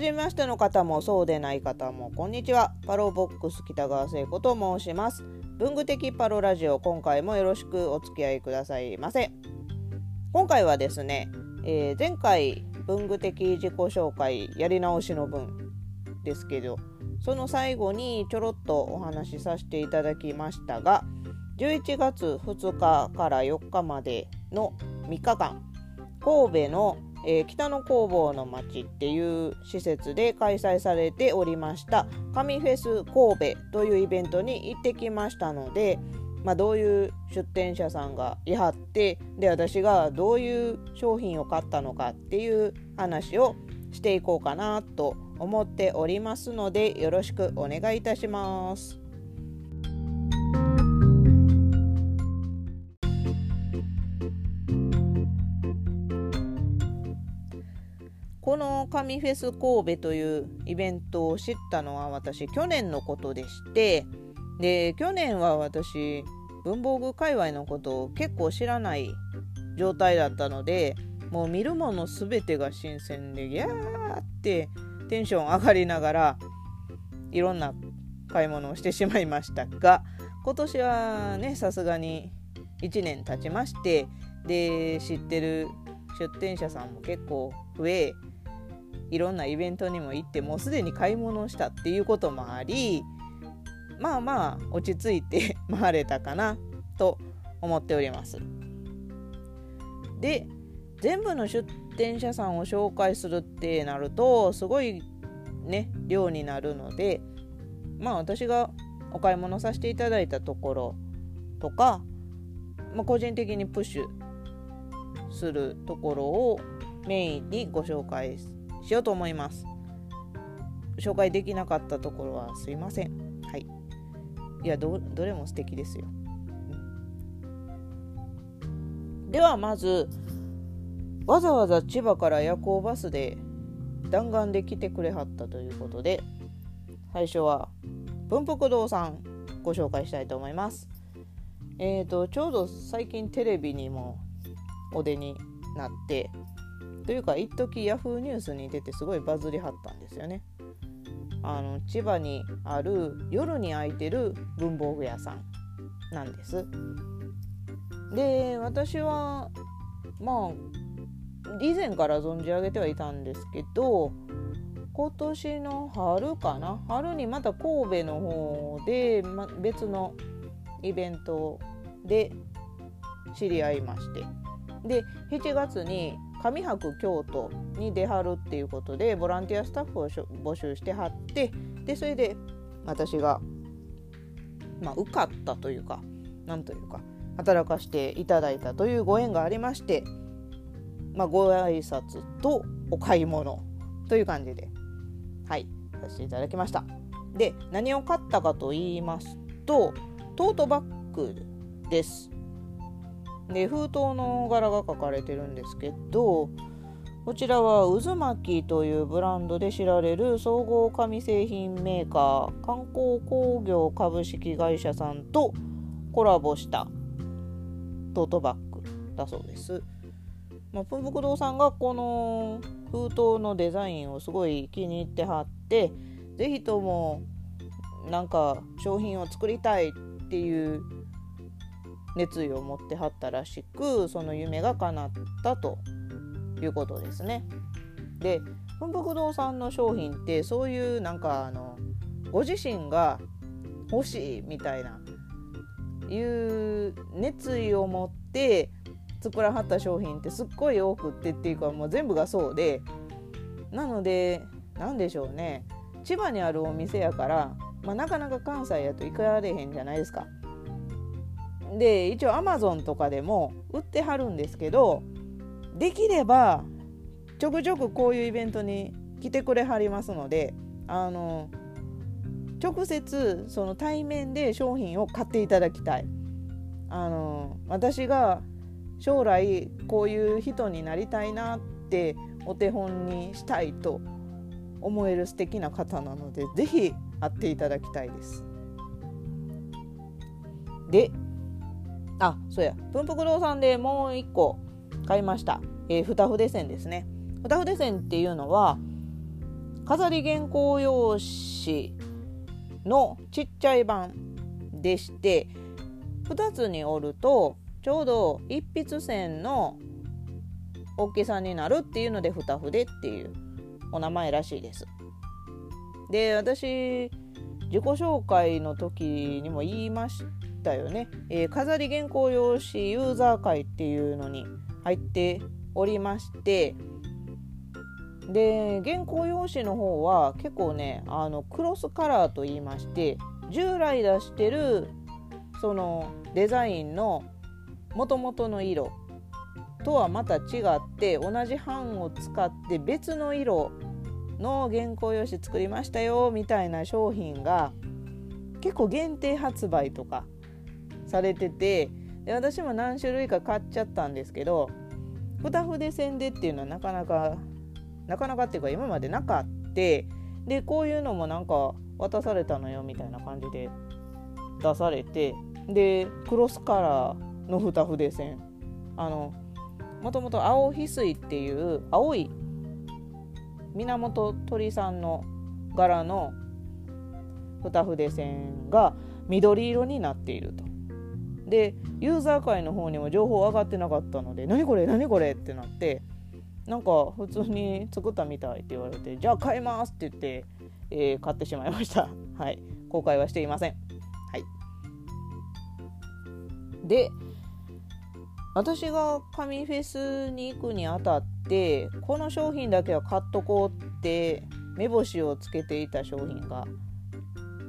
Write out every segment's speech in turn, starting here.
はじめましての方もそうでない方もこんにちは。パロボックス北川聖子と申します。文具的パロラジオ今回もよろしくお付き合いくださいませ。今回はですね、えー、前回文具的自己紹介やり直しの分ですけどその最後にちょろっとお話しさせていただきましたが11月2日から4日までの3日間神戸のえー、北の工房の町っていう施設で開催されておりました神フェス神戸というイベントに行ってきましたので、まあ、どういう出店者さんがいはってで私がどういう商品を買ったのかっていう話をしていこうかなと思っておりますのでよろしくお願いいたします。神フェス神戸というイベントを知ったのは私去年のことでしてで去年は私文房具界隈のことを結構知らない状態だったのでもう見るもの全てが新鮮でギャーってテンション上がりながらいろんな買い物をしてしまいましたが今年はねさすがに1年経ちましてで知ってる出店者さんも結構増えいろんなイベントにも行ってもうすでに買い物をしたっていうこともありまあまあ落ち着いて回れたかなと思っております。で全部の出店者さんを紹介するってなるとすごいね量になるのでまあ私がお買い物させていただいたところとか、まあ、個人的にプッシュするところをメインにご紹介しようと思います。紹介できなかったところはすいません。はい。いやどれも素敵ですよ、ではまずわざわざ千葉から夜行バスで弾丸で来てくれはったということで最初は文福堂さんご紹介したいと思います。えーとちょうど最近テレビにもお出になってというか一時ヤフーニュースに出てすごいバズりはったんですよね。あの千葉にある夜に開いてる文房具屋さんなんです。で私はまあ以前から存じ上げてはいたんですけど今年の春かな？春にまた神戸の方で、ま、別のイベントで知り合いましてで7月に上博京都に出はるっていうことでボランティアスタッフを募集してはってでそれで私が、まあ、受かったというかなんというか働かせていただいたというご縁がありまして、まあ、ご挨拶とお買い物という感じではいさせていただきました。で何を買ったかと言いますとトートバッグです。で封筒の柄が描かれてるんですけどこちらは渦巻きというブランドで知られる総合紙製品メーカー観光工業株式会社さんとコラボしたトートバッグだそうです。まあ、文福堂さんがこの封筒のデザインをすごい気に入ってはって是非ともなんか商品を作りたいっていう熱意を持ってはったらしくその夢が叶ったということですね。で文福堂さんの商品ってそういうなんかあのご自身が欲しいみたいないう熱意を持って作らはった商品ってすっごい多くってっていうかもう全部がそうでなので何でしょうね千葉にあるお店やから、まあ、なかなか関西やと行かれへんじゃないですか。で一応アマゾンとかでも売ってはるんですけどできればちょくちょくこういうイベントに来てくれはりますのであの直接その対面で商品を買っていただきたいあの私が将来こういう人になりたいなってお手本にしたいと思える素敵な方なので是非会っていただきたいです。であそうや。文福堂さんでもう1個買いました、えー、二筆線ですね。二筆線っていうのは飾り原稿用紙のちっちゃい版でして2つに折るとちょうど一筆線の大きさになるっていうので二筆っていうお名前らしいです。で私自己紹介の時にも言いましたよね、えー、飾り原稿用紙ユーザー会っていうのに入っておりましてで原稿用紙の方は結構ねあのクロスカラーと言いまして従来出してるそのデザインのもともとの色とはまた違って同じ版を使って別の色の原稿用紙作りましたよみたいな商品が結構限定発売とかされててで私も何種類か買っちゃったんですけど二筆線でっていうのはなかなかなかなかっていうか今までなかってでこういうのもなんか渡されたのよみたいな感じで出されてでクロスカラーの二筆線あのもともと青翡翠っていう青い源鳥さんの柄の二筆線が緑色になっていると。でユーザー界の方にも情報上がってなかったので「何これ何これ?」ってなってなんか普通に作ったみたいって言われて「じゃあ買います」って言って、えー、買ってしまいました。はい、公開はしていません。はい、で私が紙フェスに行くにあたってこの商品だけは買っとこうって目星をつけていた商品が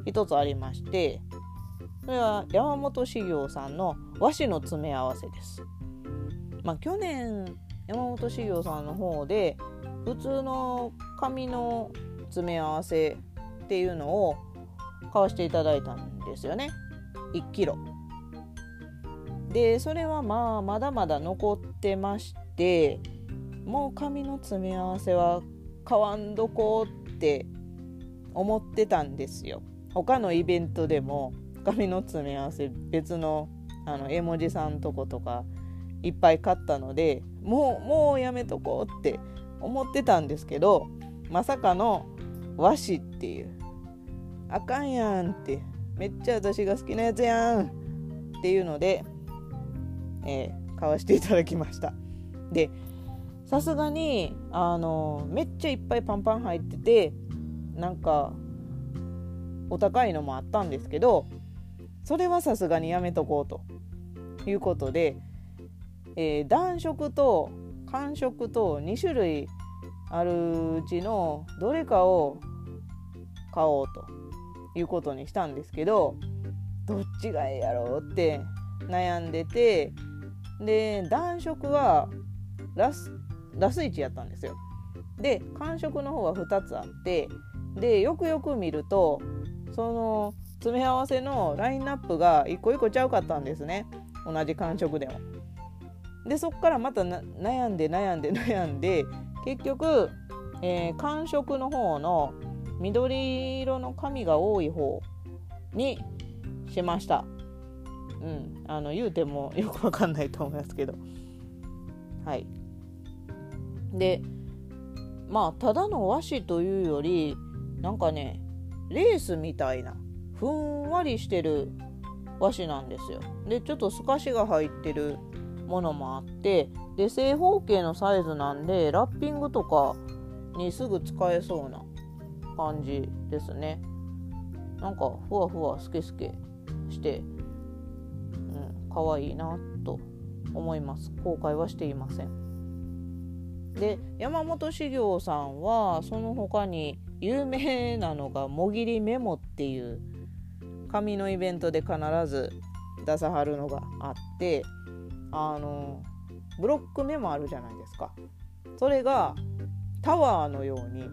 一つありましてそれは山本修行さんの和紙の詰め合わせです。まあ、去年山本修行さんの方で普通の紙の詰め合わせっていうのを買わせていただいたんですよね1キロでそれはまあまだまだ残ってましてもう紙の詰め合わせは買わんどこって思ってたんですよ。他のイベントでも紙の詰め合わせ別のあの絵文字さんとことかいっぱい買ったのでもうもうやめとこうって思ってたんですけどまさかの和紙っていうあかんやんってめっちゃ私が好きなやつやんっていうのでえー、買わせていただきました。でさすがにあのめっちゃいっぱいパンパン入っててなんかお高いのもあったんですけどそれはさすがにやめとこうと。いうことで、えー、暖色と寒色と2種類あるうちのどれかを買おうと。いうことにしたんですけどどっちがええやろうって悩んでてで暖色はラスラス1やったんですよ。で寒色の方は2つあってでよくよく見るとその詰め合わせのラインナップが一個一個ちゃうかったんですね。同じ寒色でも。でそっからまた悩んで悩んで 悩んで結局、えー、寒色の方の緑色の紙が多い方にしました。うん。あの言うてもよくわかんないと思いますけど。はい。でまあただの和紙というよりなんかねレースみたいなふんわりしてる和紙なんですよ。でちょっと透かしが入ってるものもあってで正方形のサイズなんでラッピングとかにすぐ使えそうな感じですね。なんかふわふわスケスケして可愛いなと思います。後悔はしていません。で山本修行さんはその他に有名なのがもぎりメモっていう紙のイベントで必ず出さはるのがあってあのブロックメモあるじゃないですか。それがタワーのように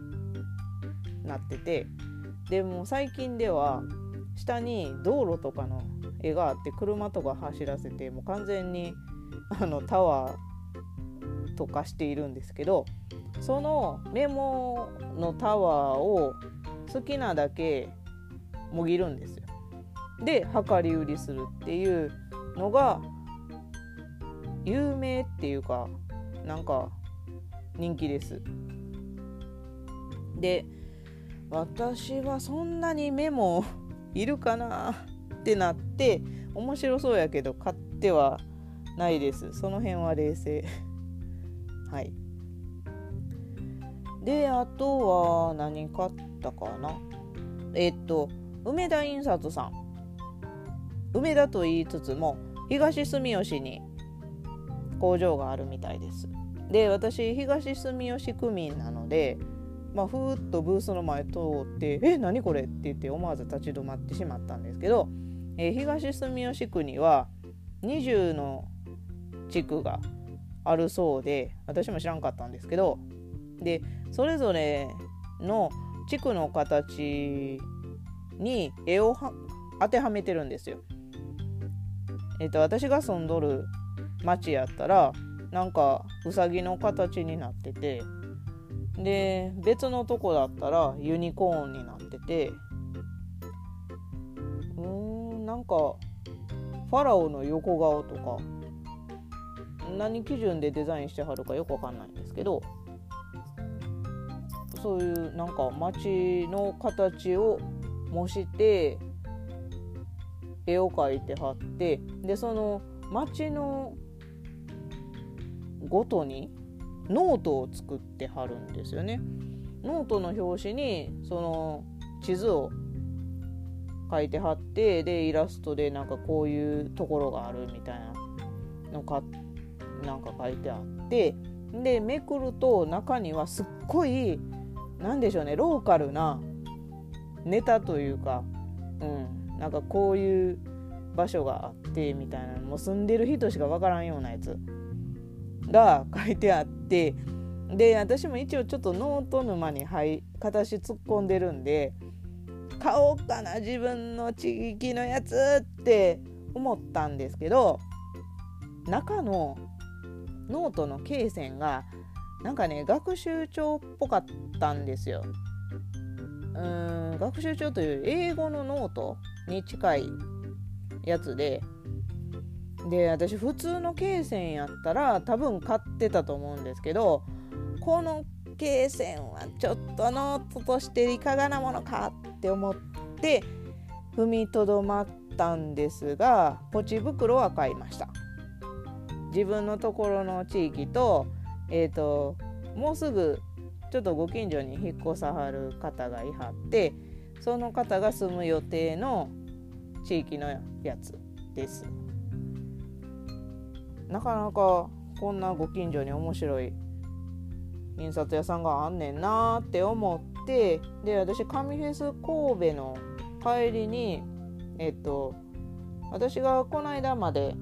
なっててでも最近では下に道路とかの絵があって車とか走らせてもう完全にあのタワーとかしているんですけどそのメモのタワーを好きなだけもぎるんですよ。で量り売りするっていうのが有名っていうかなんか人気です。で私はそんなにメモいるかなってなって面白そうやけど買ってはないです。その辺は冷静。はい。であとは何買ったかな。えっと梅田印刷さん。梅田と言いつつも東住吉に工場があるみたいです。で私東住吉区民なのでまあ、ふーっとブースの前通って「え何これ?」って言って思わず立ち止まってしまったんですけど、えー、東住吉区には20の地区があるそうで私も知らんかったんですけどでそれぞれの地区の形に絵を当てはめてるんですよ。えっと私が住んどる町やったらなんかうさぎの形になっててで別のとこだったらユニコーンになっててなんかファラオの横顔とか何基準でデザインしてはるかよくわかんないんですけどそういうなんか街の形を模して絵を描いてはってでその街のごとにノートを作ってはるんですよね。ノートの表紙にその地図を書いてはってでイラストでなんかこういうところがあるみたいなのかなんか書いてあってでめくると中にはすっごい何でしょうねローカルなネタというか、うん、なんかこういう場所があってみたいなもう住んでる人しか分からんようなやつが書いてあってで私も一応ちょっとノート沼に入形突っ込んでるんで買おうかな自分の地域のやつって思ったんですけど中のノートの罫線がなんかね学習帳っぽかったんですよ。うーん学習帳という英語のノートに近いやつでで私普通の罫線やったら多分買ってたと思うんですけどこの罫線はちょっとノートとしていかがなものかって思って踏みとどまったんですがポチ袋は買いました自分のところの地域とえ、ー、ともうすぐちょっとご近所に引っ越さはる方がいはってその方が住む予定の地域のやつです。なかなかこんなご近所に面白い印刷屋さんがあんねんなって思ってで私紙フェス神戸の帰りにえっと私がこの間まで、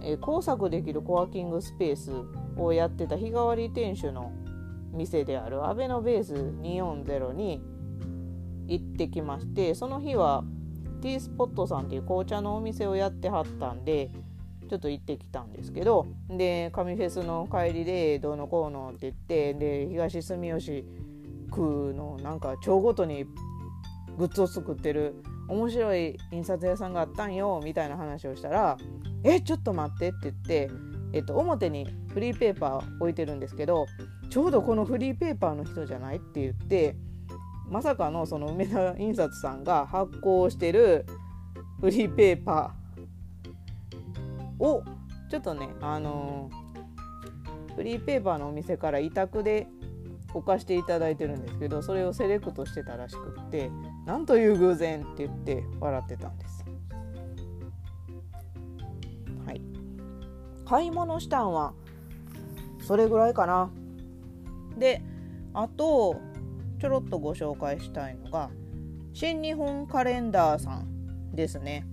え工作できるコワーキングスペースをやってた日替わり店主の店であるアベノベース240に行ってきましてその日はティースポットさんっていう紅茶のお店をやってはったんでちょっと行ってきたんですけどで紙フェスの帰りでどうのこうのって言ってで東住吉区のなんか町ごとにグッズを作ってる面白い印刷屋さんがあったんよみたいな話をしたら「えちょっと待って」って言って、えっと、表にフリーペーパー置いてるんですけどちょうどこのフリーペーパーの人じゃないって言ってまさかのその梅田印刷さんが発行してるフリーペーパーをちょっとねあのー、フリーペーパーのお店から委託で置かしていただいてるんですけどそれをセレクトしてたらしくってなんという偶然って言って笑ってたんです。はい、買い物したんはそれぐらいかな。であとちょろっとご紹介したいのが新日本カレンダーさんですね。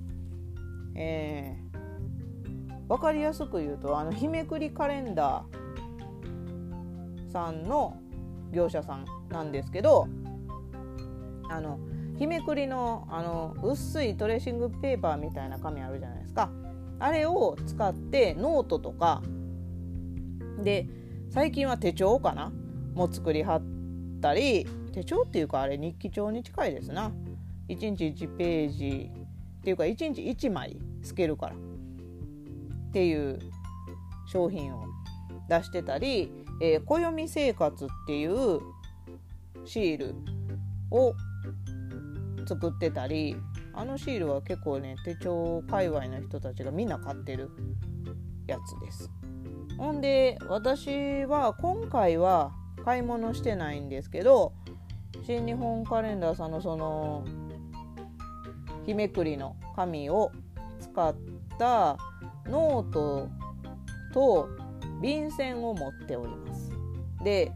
えー分かりやすく言うとあの日めくりカレンダーさんの業者さんなんですけどあの日めくりのあの薄いトレーシングペーパーみたいな紙あるじゃないですか。あれを使ってノートとかで最近は手帳かな？も作りはったり手帳っていうかあれ日記帳に近いですな。1日1ページっていうか1日1枚透けるからっていう商品を出してたり、えー、暦生活っていうシールを作ってたりあのシールは結構ね手帳界隈の人たちがみんな買ってるやつです。ほんで私は今回は買い物してないんですけど新日本カレンダーさんのその日めくりの紙を使ったノートと便箋を持っております。で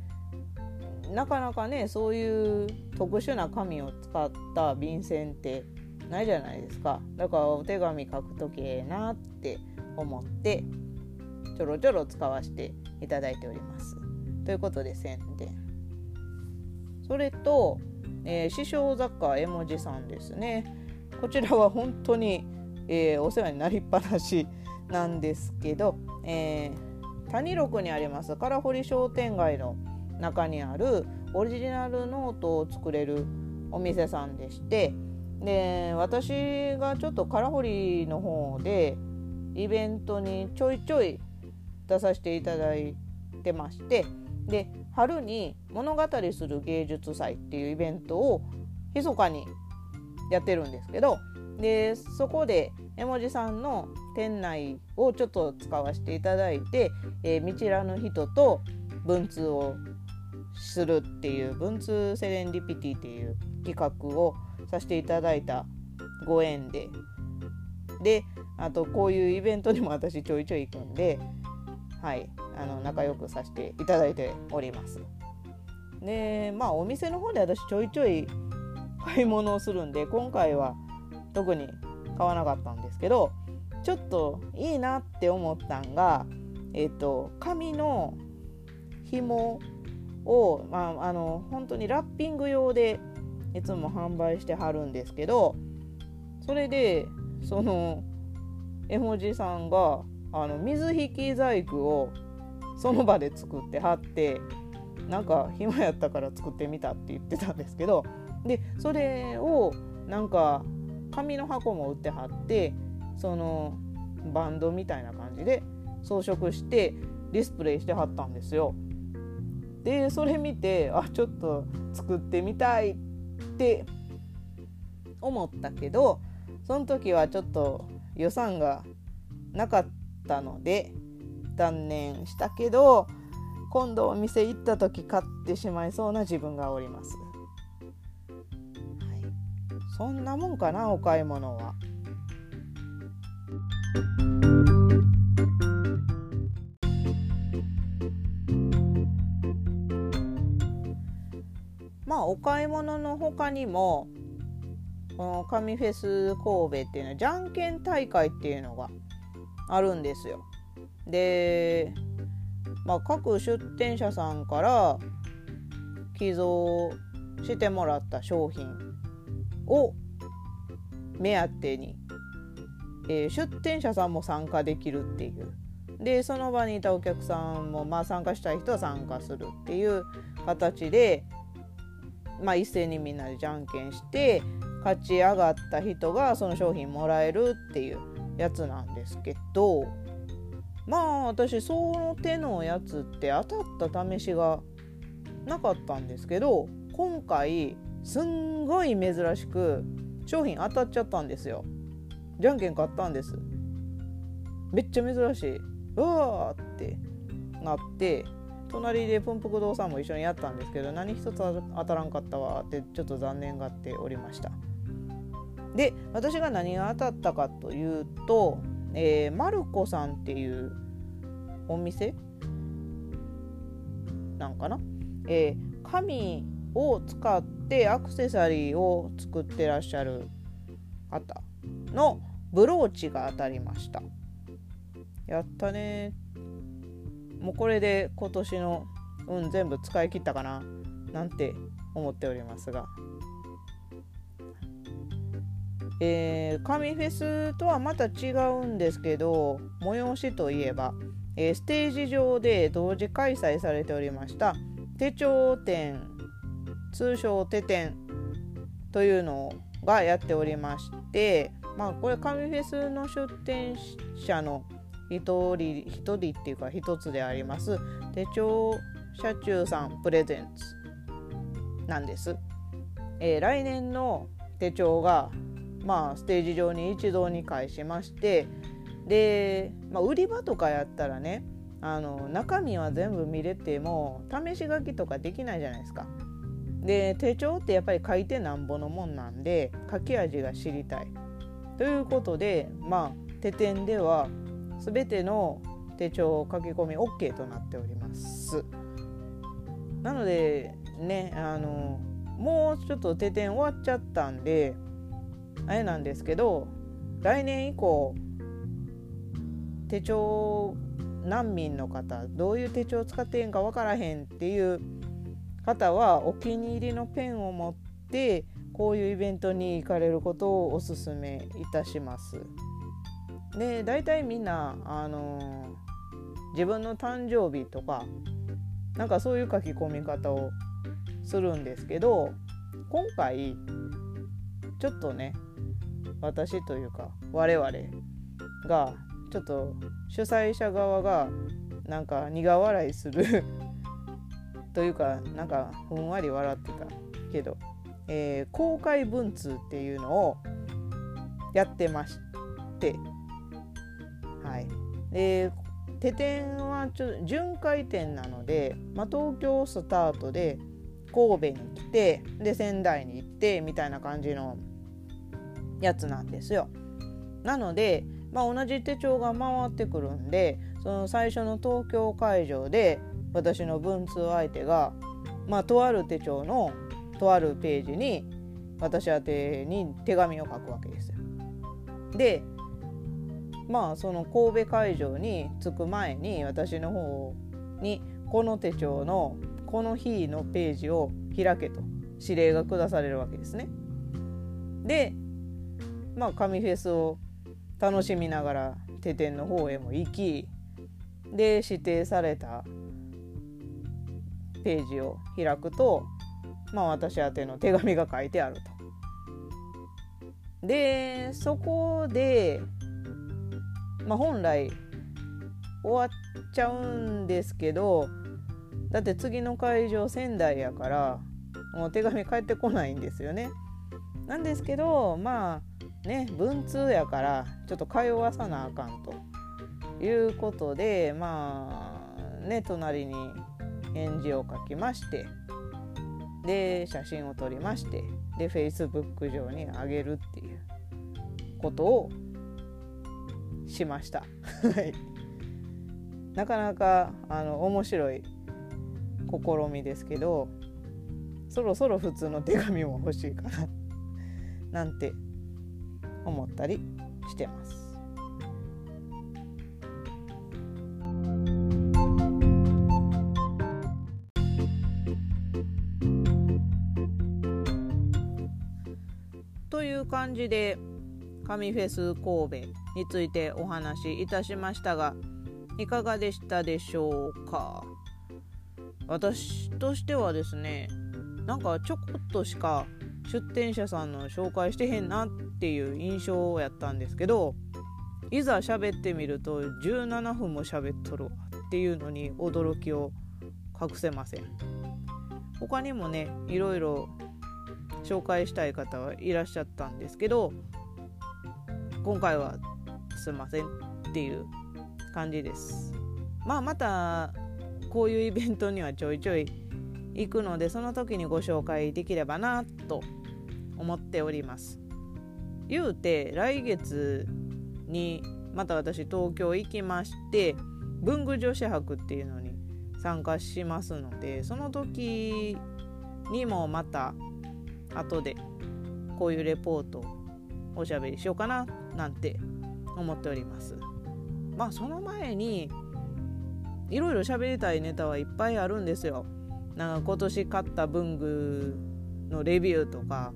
なかなかねそういう特殊な紙を使った便箋ってないじゃないですか。だからお手紙書くときええなって思ってちょろちょろ使わせていただいております。ということで宣伝。それと、えー、師匠雑貨絵文字さんですね。こちらは本当に、えー、お世話になりっぱなしなんですけど、えー、谷六にあります。カラホリ商店街の中にあるオリジナルノートを作れるお店さんでしてで私がちょっとカラホリの方でイベントにちょいちょい出させていただいてましてで春に物語する芸術祭っていうイベントを密かにやってるんですけどでそこで絵文字さんの店内をちょっと使わせていただいて「えー、道知らぬ人」と文通をするっていう文通セレンディピティっていう企画をさせていただいたご縁で。であとこういうイベントにも私ちょいちょい行くんではいあの仲良くさせていただいております。でまあお店の方で私ちょいちょい買い物をするんで今回は特に買わなかったんですけどちょっといいなって思ったんがえっ、と紙の紐を、まあ、あの本当にラッピング用でいつも販売してはるんですけどそれでその絵文字さんがあの水引き細工をその場で作ってはってなんか暇やったから作ってみたって言ってたんですけどでそれをなんか紙の箱も売ってはってそのバンドみたいな感じで装飾してディスプレイしてはったんですよ。でそれ見てあちょっと作ってみたいって思ったけどその時はちょっと予算がなかったので断念したけど今度お店行った時買ってしまいそうな自分がおります。そんなもんかなお買い物は。まあお買い物の他にもこの紙フェス神戸っていうのはじゃんけん大会っていうのがあるんですよ。で、まあ、各出店者さんから寄贈してもらった商品を目当てに、えー、出店者さんも参加できるっていう。でその場にいたお客さんも、まあ、参加したい人は参加するっていう形でまあ、一斉にみんなでじゃんけんして勝ち上がった人がその商品もらえるっていうやつなんですけどまあ私その手のやつって当たった試しがなかったんですけど今回すんごい珍しく商品当たっちゃったんですよ。じゃんけん買ったんです。めっちゃ珍しい。うわーってなって隣でプンプク堂さんも一緒にやったんですけど何一つ当たらんかったわってちょっと残念がっておりました。で私が何が当たったかというと、えー、マルコさんっていうお店？なんかな、えー、紙を使ってアクセサリーを作ってらっしゃる方のブローチが当たりました。やったね。もうこれで今年の運全部使い切ったかな？なんて思っておりますが、えー、紙フェスとはまた違うんですけど催しといえば、えー、ステージ上で同時開催されておりました。手帳展通称手展というのがやっておりましてまあこれ紙フェスの出展者の一人一人っていうか一つであります手帳車中さんプレゼンツなんです。えー、来年の手帳がまあステージ上に一堂に会しましてで、まあ、売り場とかやったらねあの中身は全部見れても試し書きとかできないじゃないですか。で手帳ってやっぱり書いてなんぼのもんなんで書き味が知りたい。ということでまあ手点では全ての手帳書き込み OK となっております。なのでねあのもうちょっと手点終わっちゃったんであれなんですけど来年以降手帳難民の方どういう手帳を使っていいんか分からへんっていう方はお気に入りのペンを持ってこういうイベントに行かれることをおすすめいたします。で大体みんな、あのー、自分の誕生日とかなんかそういう書き込み方をするんですけど今回ちょっとね私というか我々がちょっと主催者側がなんか苦笑いするというかなんかふんわり笑ってたけど、えー、公開文通っていうのをやってましてはいで手点はちょ巡回展なので、まあ、東京スタートで神戸に来てで仙台に行ってみたいな感じのやつなんですよ。なので、まあ、同じ手帳が回ってくるんでその最初の東京会場で私の文通相手が、まあ、とある手帳のとあるページに私宛に手紙を書くわけですよ。でまあその神戸会場に着く前に私の方にこの手帳のこの日のページを開けと指令が下されるわけですね。でまあ紙フェスを楽しみながら手点の方へも行きで指定されたページを開くと、まあ、私宛ての手紙が書いてあると。でそこで、まあ、本来終わっちゃうんですけどだって次の会場仙台やからもう手紙返ってこないんですよね。なんですけどまあね文通やからちょっと通わさなあかんということでまあね隣に返事を書きましてで写真を撮りましてで Facebook 上に上げるっていうことをしました。なかなかあの面白い試みですけどそろそろ普通の手紙も欲しいかななんて思ったりしてます。感じで神フェス神戸についてお話しいたしましたがいかがでしたでしょうか？私としてはですねなんかちょこっとしか出店者さんの紹介してへんなっていう印象やったんですけどいざ喋ってみると17分も喋っとるわっていうのに驚きを隠せません。他にもねいろいろ紹介したい方はいらっしゃったんですけど今回はすいませんっていう感じです。まあまたこういうイベントにはちょいちょい行くのでその時にご紹介できればなと思っております。言うて来月にまた私東京行きまして文具女子博っていうのに参加しますのでその時にもまた後でこういうレポートおしゃべりしようかななんて思っております。まあその前にいろいろ喋りたいネタはいっぱいあるんですよ。なんか今年買った文具のレビューとか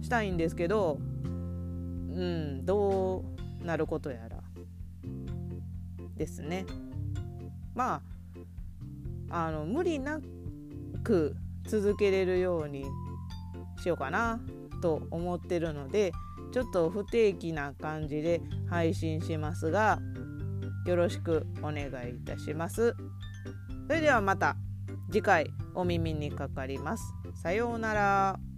したいんですけどうんどうなることやら。ですね。まああの無理なく続けれるようにしようかなと思ってるのでちょっと不定期な感じで配信しますがよろしくお願いいたします。それではまた次回お耳にかかります。さようなら。